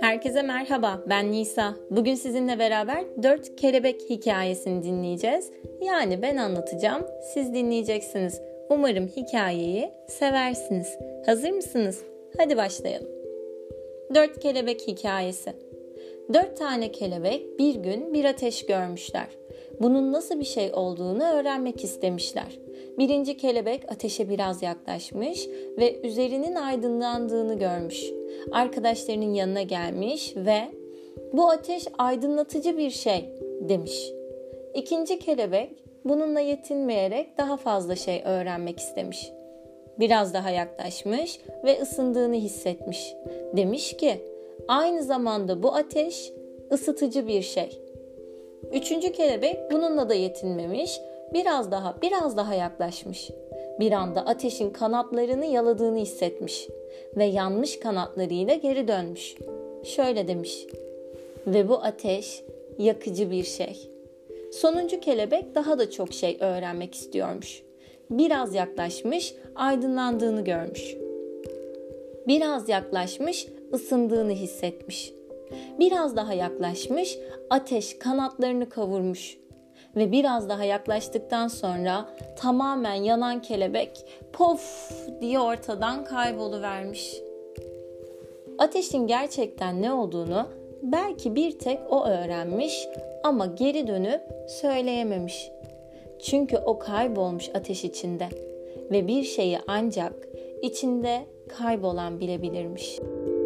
Herkese merhaba, ben Nisa. Bugün sizinle beraber 4 kelebek hikayesini dinleyeceğiz. Yani ben anlatacağım, siz dinleyeceksiniz. Umarım hikayeyi seversiniz. Hazır mısınız? Hadi başlayalım. 4 kelebek hikayesi. Dört tane kelebek bir gün bir ateş görmüşler. Bunun nasıl bir şey olduğunu öğrenmek istemişler. Birinci kelebek ateşe biraz yaklaşmış ve üzerinin aydınlandığını görmüş. Arkadaşlarının yanına gelmiş ve bu ateş aydınlatıcı bir şey demiş. İkinci kelebek bununla yetinmeyerek daha fazla şey öğrenmek istemiş. Biraz daha yaklaşmış ve ısındığını hissetmiş. Demiş ki aynı zamanda bu ateş ısıtıcı bir şey. Üçüncü kelebek bununla da yetinmemiş, biraz daha biraz daha yaklaşmış. Bir anda ateşin kanatlarını yaladığını hissetmiş ve yanmış kanatlarıyla geri dönmüş. Şöyle demiş. Ve bu ateş yakıcı bir şey. Sonuncu kelebek daha da çok şey öğrenmek istiyormuş. Biraz yaklaşmış, aydınlandığını görmüş. Biraz yaklaşmış, ısındığını hissetmiş. Biraz daha yaklaşmış, ateş kanatlarını kavurmuş ve biraz daha yaklaştıktan sonra tamamen yanan kelebek pof diye ortadan kayboluvermiş. Ateşin gerçekten ne olduğunu belki bir tek o öğrenmiş ama geri dönüp söyleyememiş. Çünkü o kaybolmuş ateş içinde ve bir şeyi ancak içinde kaybolan bilebilirmiş.''